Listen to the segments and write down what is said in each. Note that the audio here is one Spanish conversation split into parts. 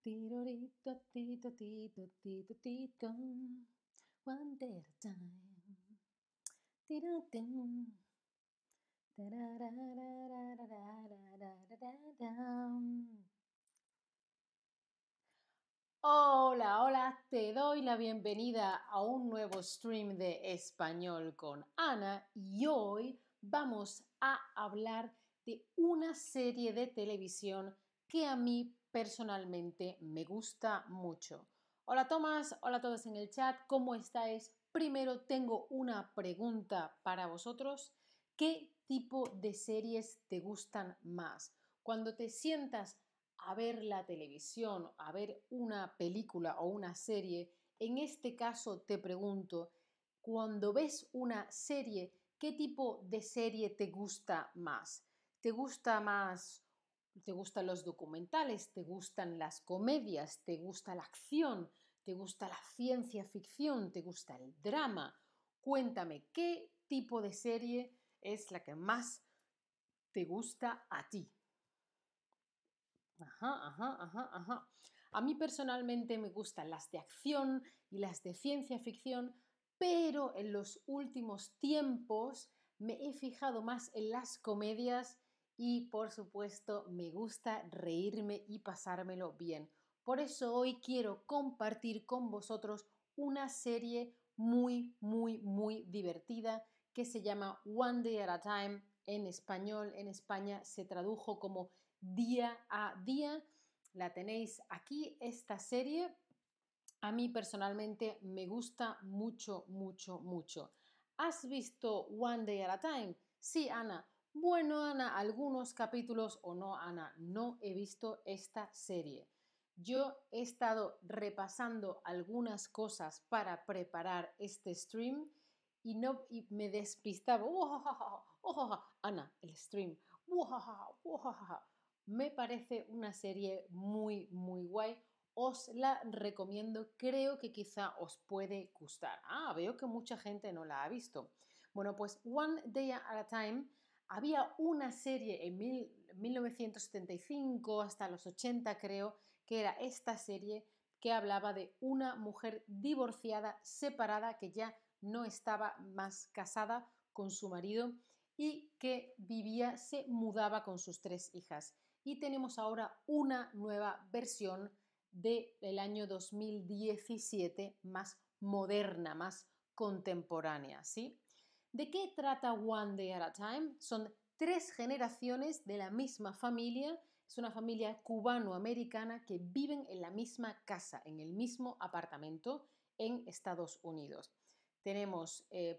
Tirorito, tito, tito, tito, tito. Hola, hola, te doy la bienvenida a un nuevo stream de español con Ana y hoy vamos a hablar de una serie de televisión que a mí personalmente me gusta mucho. Hola Tomás, hola a todos en el chat, ¿cómo estáis? Primero tengo una pregunta para vosotros. ¿Qué tipo de series te gustan más? Cuando te sientas a ver la televisión, a ver una película o una serie, en este caso te pregunto, cuando ves una serie, ¿qué tipo de serie te gusta más? ¿Te gusta más, te gustan los documentales, te gustan las comedias, te gusta la acción, te gusta la ciencia ficción, te gusta el drama? Cuéntame, ¿qué tipo de serie es la que más te gusta a ti? Ajá, ajá, ajá, ajá. A mí personalmente me gustan las de acción y las de ciencia ficción, pero en los últimos tiempos me he fijado más en las comedias y por supuesto me gusta reírme y pasármelo bien. Por eso hoy quiero compartir con vosotros una serie muy, muy, muy divertida que se llama One Day at a Time. En español, en España se tradujo como día a día. La tenéis aquí, esta serie. A mí personalmente me gusta mucho, mucho, mucho. ¿Has visto One Day at a Time? Sí, Ana. Bueno, Ana, algunos capítulos o no, Ana, no he visto esta serie. Yo he estado repasando algunas cosas para preparar este stream y no y me despistaba. Ana, el stream me parece una serie muy, muy guay. Os la recomiendo, creo que quizá os puede gustar. Ah, veo que mucha gente no la ha visto. Bueno, pues One Day at a Time había una serie en 1975 hasta los 80 creo, que era esta serie que hablaba de una mujer divorciada, separada, que ya no estaba más casada con su marido y que vivía, se mudaba con sus tres hijas y tenemos ahora una nueva versión del año 2017 más moderna, más contemporánea, ¿sí? ¿De qué trata One Day at a Time? Son tres generaciones de la misma familia, es una familia cubano-americana que viven en la misma casa, en el mismo apartamento en Estados Unidos. Tenemos, eh,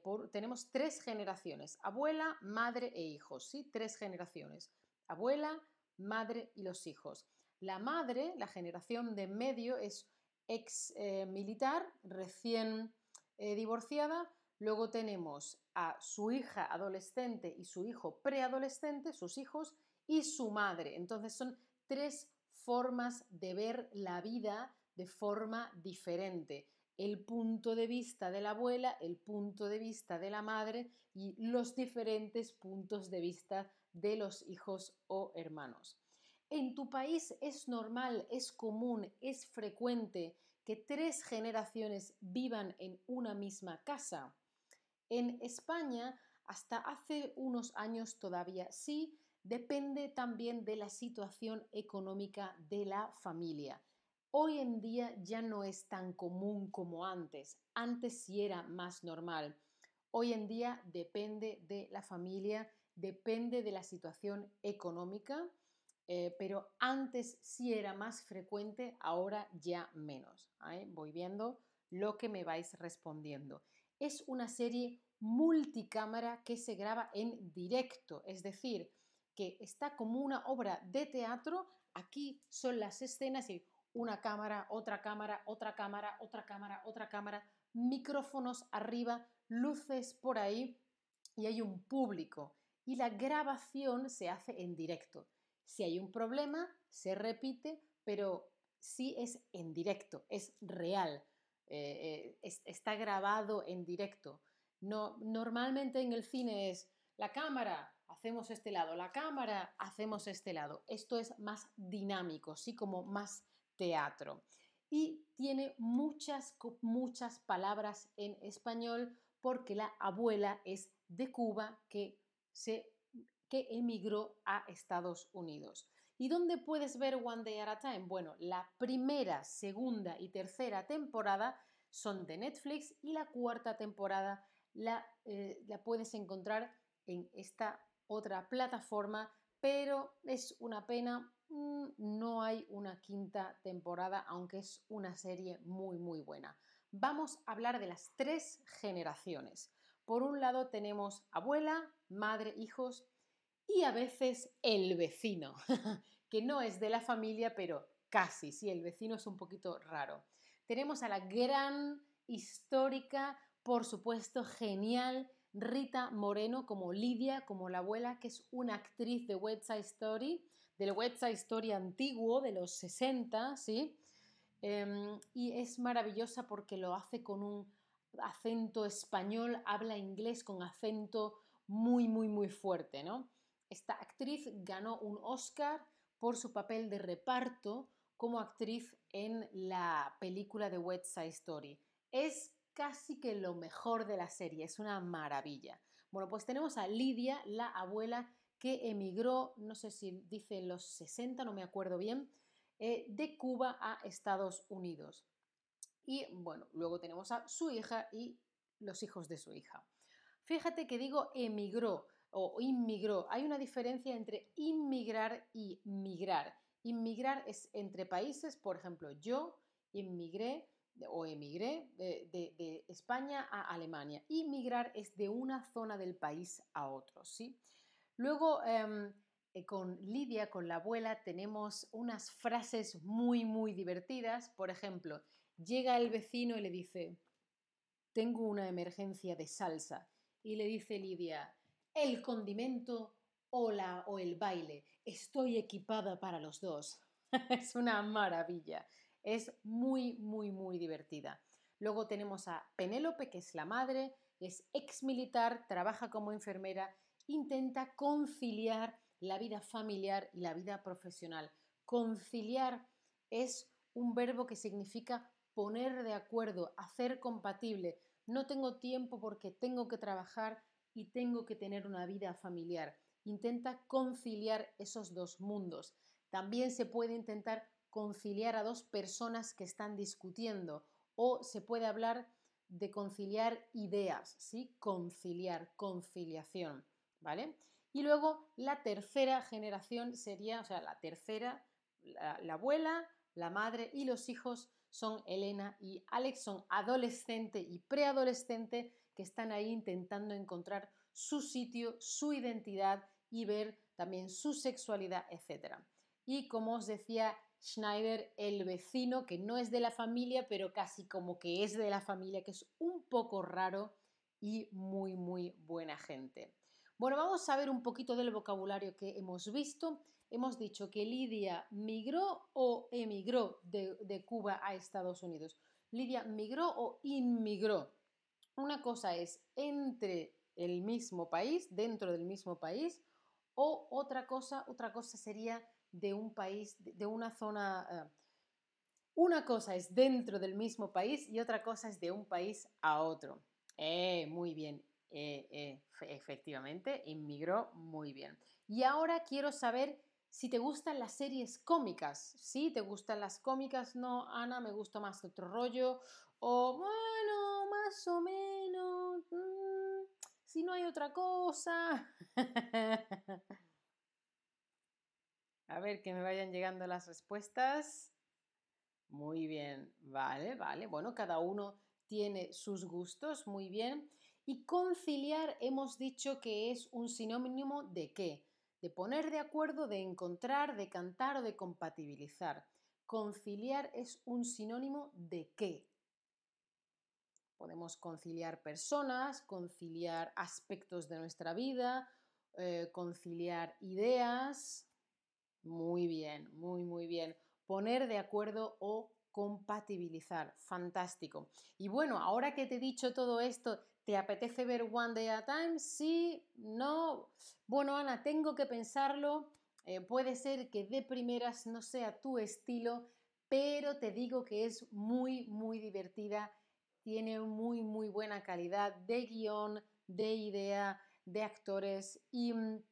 tres generaciones, abuela, madre e hijos, ¿sí? Tres generaciones. Abuela, madre y los hijos. La madre, la generación de medio, es ex eh, militar, recién eh, divorciada. Luego tenemos a su hija adolescente y su hijo preadolescente, sus hijos, y su madre. Entonces son tres formas de ver la vida de forma diferente. El punto de vista de la abuela, el punto de vista de la madre y los diferentes puntos de vista de los hijos o hermanos. En tu país es normal, es común, es frecuente que tres generaciones vivan en una misma casa. En España, hasta hace unos años todavía sí, depende también de la situación económica de la familia. Hoy en día ya no es tan común como antes. Antes sí era más normal. Hoy en día depende de la familia depende de la situación económica, eh, pero antes sí era más frecuente, ahora ya menos. ¿eh? Voy viendo lo que me vais respondiendo. Es una serie multicámara que se graba en directo, es decir, que está como una obra de teatro. Aquí son las escenas y una cámara, otra cámara, otra cámara, otra cámara, otra cámara, micrófonos arriba, luces por ahí y hay un público y la grabación se hace en directo. Si hay un problema, se repite, pero sí es en directo, es real, eh, eh, está grabado en directo. No, normalmente en el cine es la cámara, hacemos este lado, la cámara, hacemos este lado. Esto es más dinámico, sí, como más teatro. Y tiene muchas, muchas palabras en español porque la abuela es de Cuba que, se, que emigró a Estados Unidos. ¿Y dónde puedes ver One Day at a Time? Bueno, la primera, segunda y tercera temporada son de Netflix y la cuarta temporada la, eh, la puedes encontrar en esta otra plataforma, pero es una pena, mm, no hay una quinta temporada, aunque es una serie muy, muy buena. Vamos a hablar de las tres generaciones. Por un lado tenemos abuela, madre, hijos y a veces el vecino, que no es de la familia, pero casi, sí, el vecino es un poquito raro. Tenemos a la gran histórica, por supuesto, genial Rita Moreno como Lidia, como la abuela, que es una actriz de West Side Story, del West Side Story antiguo de los 60, ¿sí? Em, y es maravillosa porque lo hace con un acento español, habla inglés con acento muy, muy, muy fuerte, ¿no? Esta actriz ganó un Oscar por su papel de reparto como actriz en la película de West Side Story. Es casi que lo mejor de la serie, es una maravilla. Bueno, pues tenemos a Lidia, la abuela que emigró, no sé si dice en los 60, no me acuerdo bien, eh, de Cuba a Estados Unidos. Y bueno, luego tenemos a su hija y los hijos de su hija. Fíjate que digo emigró o inmigró. Hay una diferencia entre inmigrar y migrar. Inmigrar es entre países, por ejemplo, yo inmigré o emigré de, España a Alemania. Y migrar es de una zona del país a otro, ¿sí? Luego, em, eh, con Lidia, con la abuela, tenemos unas frases muy, muy divertidas. Por ejemplo, llega el vecino y le dice, tengo una emergencia de salsa. Y le dice Lidia, el condimento o, la, o el baile. Estoy equipada para los dos. es una maravilla. Es muy, muy, muy divertida. Luego tenemos a Penélope, que es la madre, es ex militar, trabaja como enfermera, intenta conciliar la vida familiar y la vida profesional. Conciliar es un verbo que significa poner de acuerdo, hacer compatible. No tengo tiempo porque tengo que trabajar y tengo que tener una vida familiar. Intenta conciliar esos dos mundos. También se puede intentar conciliar a dos personas que están discutiendo o se puede hablar de conciliar ideas, ¿sí? Conciliar, conciliación, ¿vale? Y luego la tercera generación sería, o sea, la tercera, la, abuela, la madre y los hijos son Elena y Alex, son adolescente y preadolescente que están ahí intentando encontrar su sitio, su identidad y ver también su sexualidad, etc. Y como os decía, Schneider, el vecino, que no es de la familia, pero casi como que es de la familia, que es un poco raro y muy, muy buena gente. Bueno, vamos a ver un poquito del vocabulario que hemos visto. Hemos dicho que Lidia migró o emigró de, de Cuba a Estados Unidos. Lidia migró o inmigró. Una cosa es entre el mismo país, dentro del mismo país, o otra cosa, otra cosa sería de un país, de una zona... Eh, una cosa es dentro del mismo país y otra cosa es de un país a otro. Eh, muy bien, eh, efectivamente, inmigró muy bien. Y ahora quiero saber si te gustan las series cómicas. Si te gustan las cómicas, no, Ana, me gusta más otro rollo. O bueno, más o menos. Mm, si no hay otra cosa. A ver que me vayan llegando las respuestas. Muy bien, vale, vale. Bueno, cada uno tiene sus gustos, muy bien. Y conciliar hemos dicho que es un sinónimo de qué? De poner de acuerdo, de encontrar, de cantar o de compatibilizar. Conciliar es un sinónimo de qué? Podemos conciliar personas, conciliar aspectos de nuestra vida, eh, conciliar ideas, muy bien, muy, muy bien. Poner de acuerdo o compatibilizar. Fantástico. Y bueno, ahora que te he dicho todo esto, ¿te apetece ver One Day at a Time? Sí, no. Bueno, Ana, tengo que pensarlo. Eh, puede ser que de primeras no sea tu estilo, pero te digo que es muy, muy divertida. Tiene muy, muy buena calidad de guion, de idea, de actores y mm,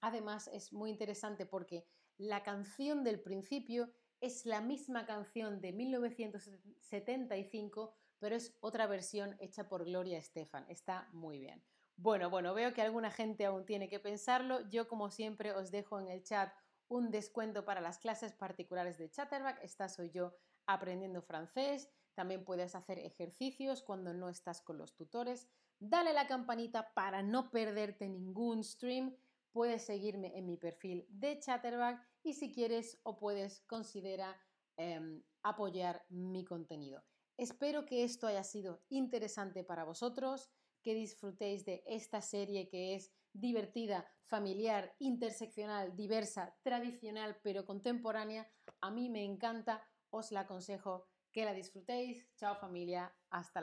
además es muy interesante porque la canción del principio es la misma canción de 1975, pero es otra versión hecha por Gloria Estefan. Está muy bien. Bueno, bueno, veo que alguna gente aún tiene que pensarlo. Yo, como siempre, os dejo en el chat un descuento para las clases particulares de Chatterback. Esta soy yo aprendiendo francés. También puedes hacer ejercicios cuando no estás con los tutores. Dale la campanita para no perderte ningún stream. Puedes seguirme en mi perfil de Chatterback y si quieres o puedes considera em, apoyar mi contenido. Espero que esto haya sido interesante para vosotros, que disfrutéis de esta serie que es divertida, familiar, interseccional, diversa, tradicional pero contemporánea. A mí me encanta, os la aconsejo que la disfrutéis. Chao familia, hasta la próxima.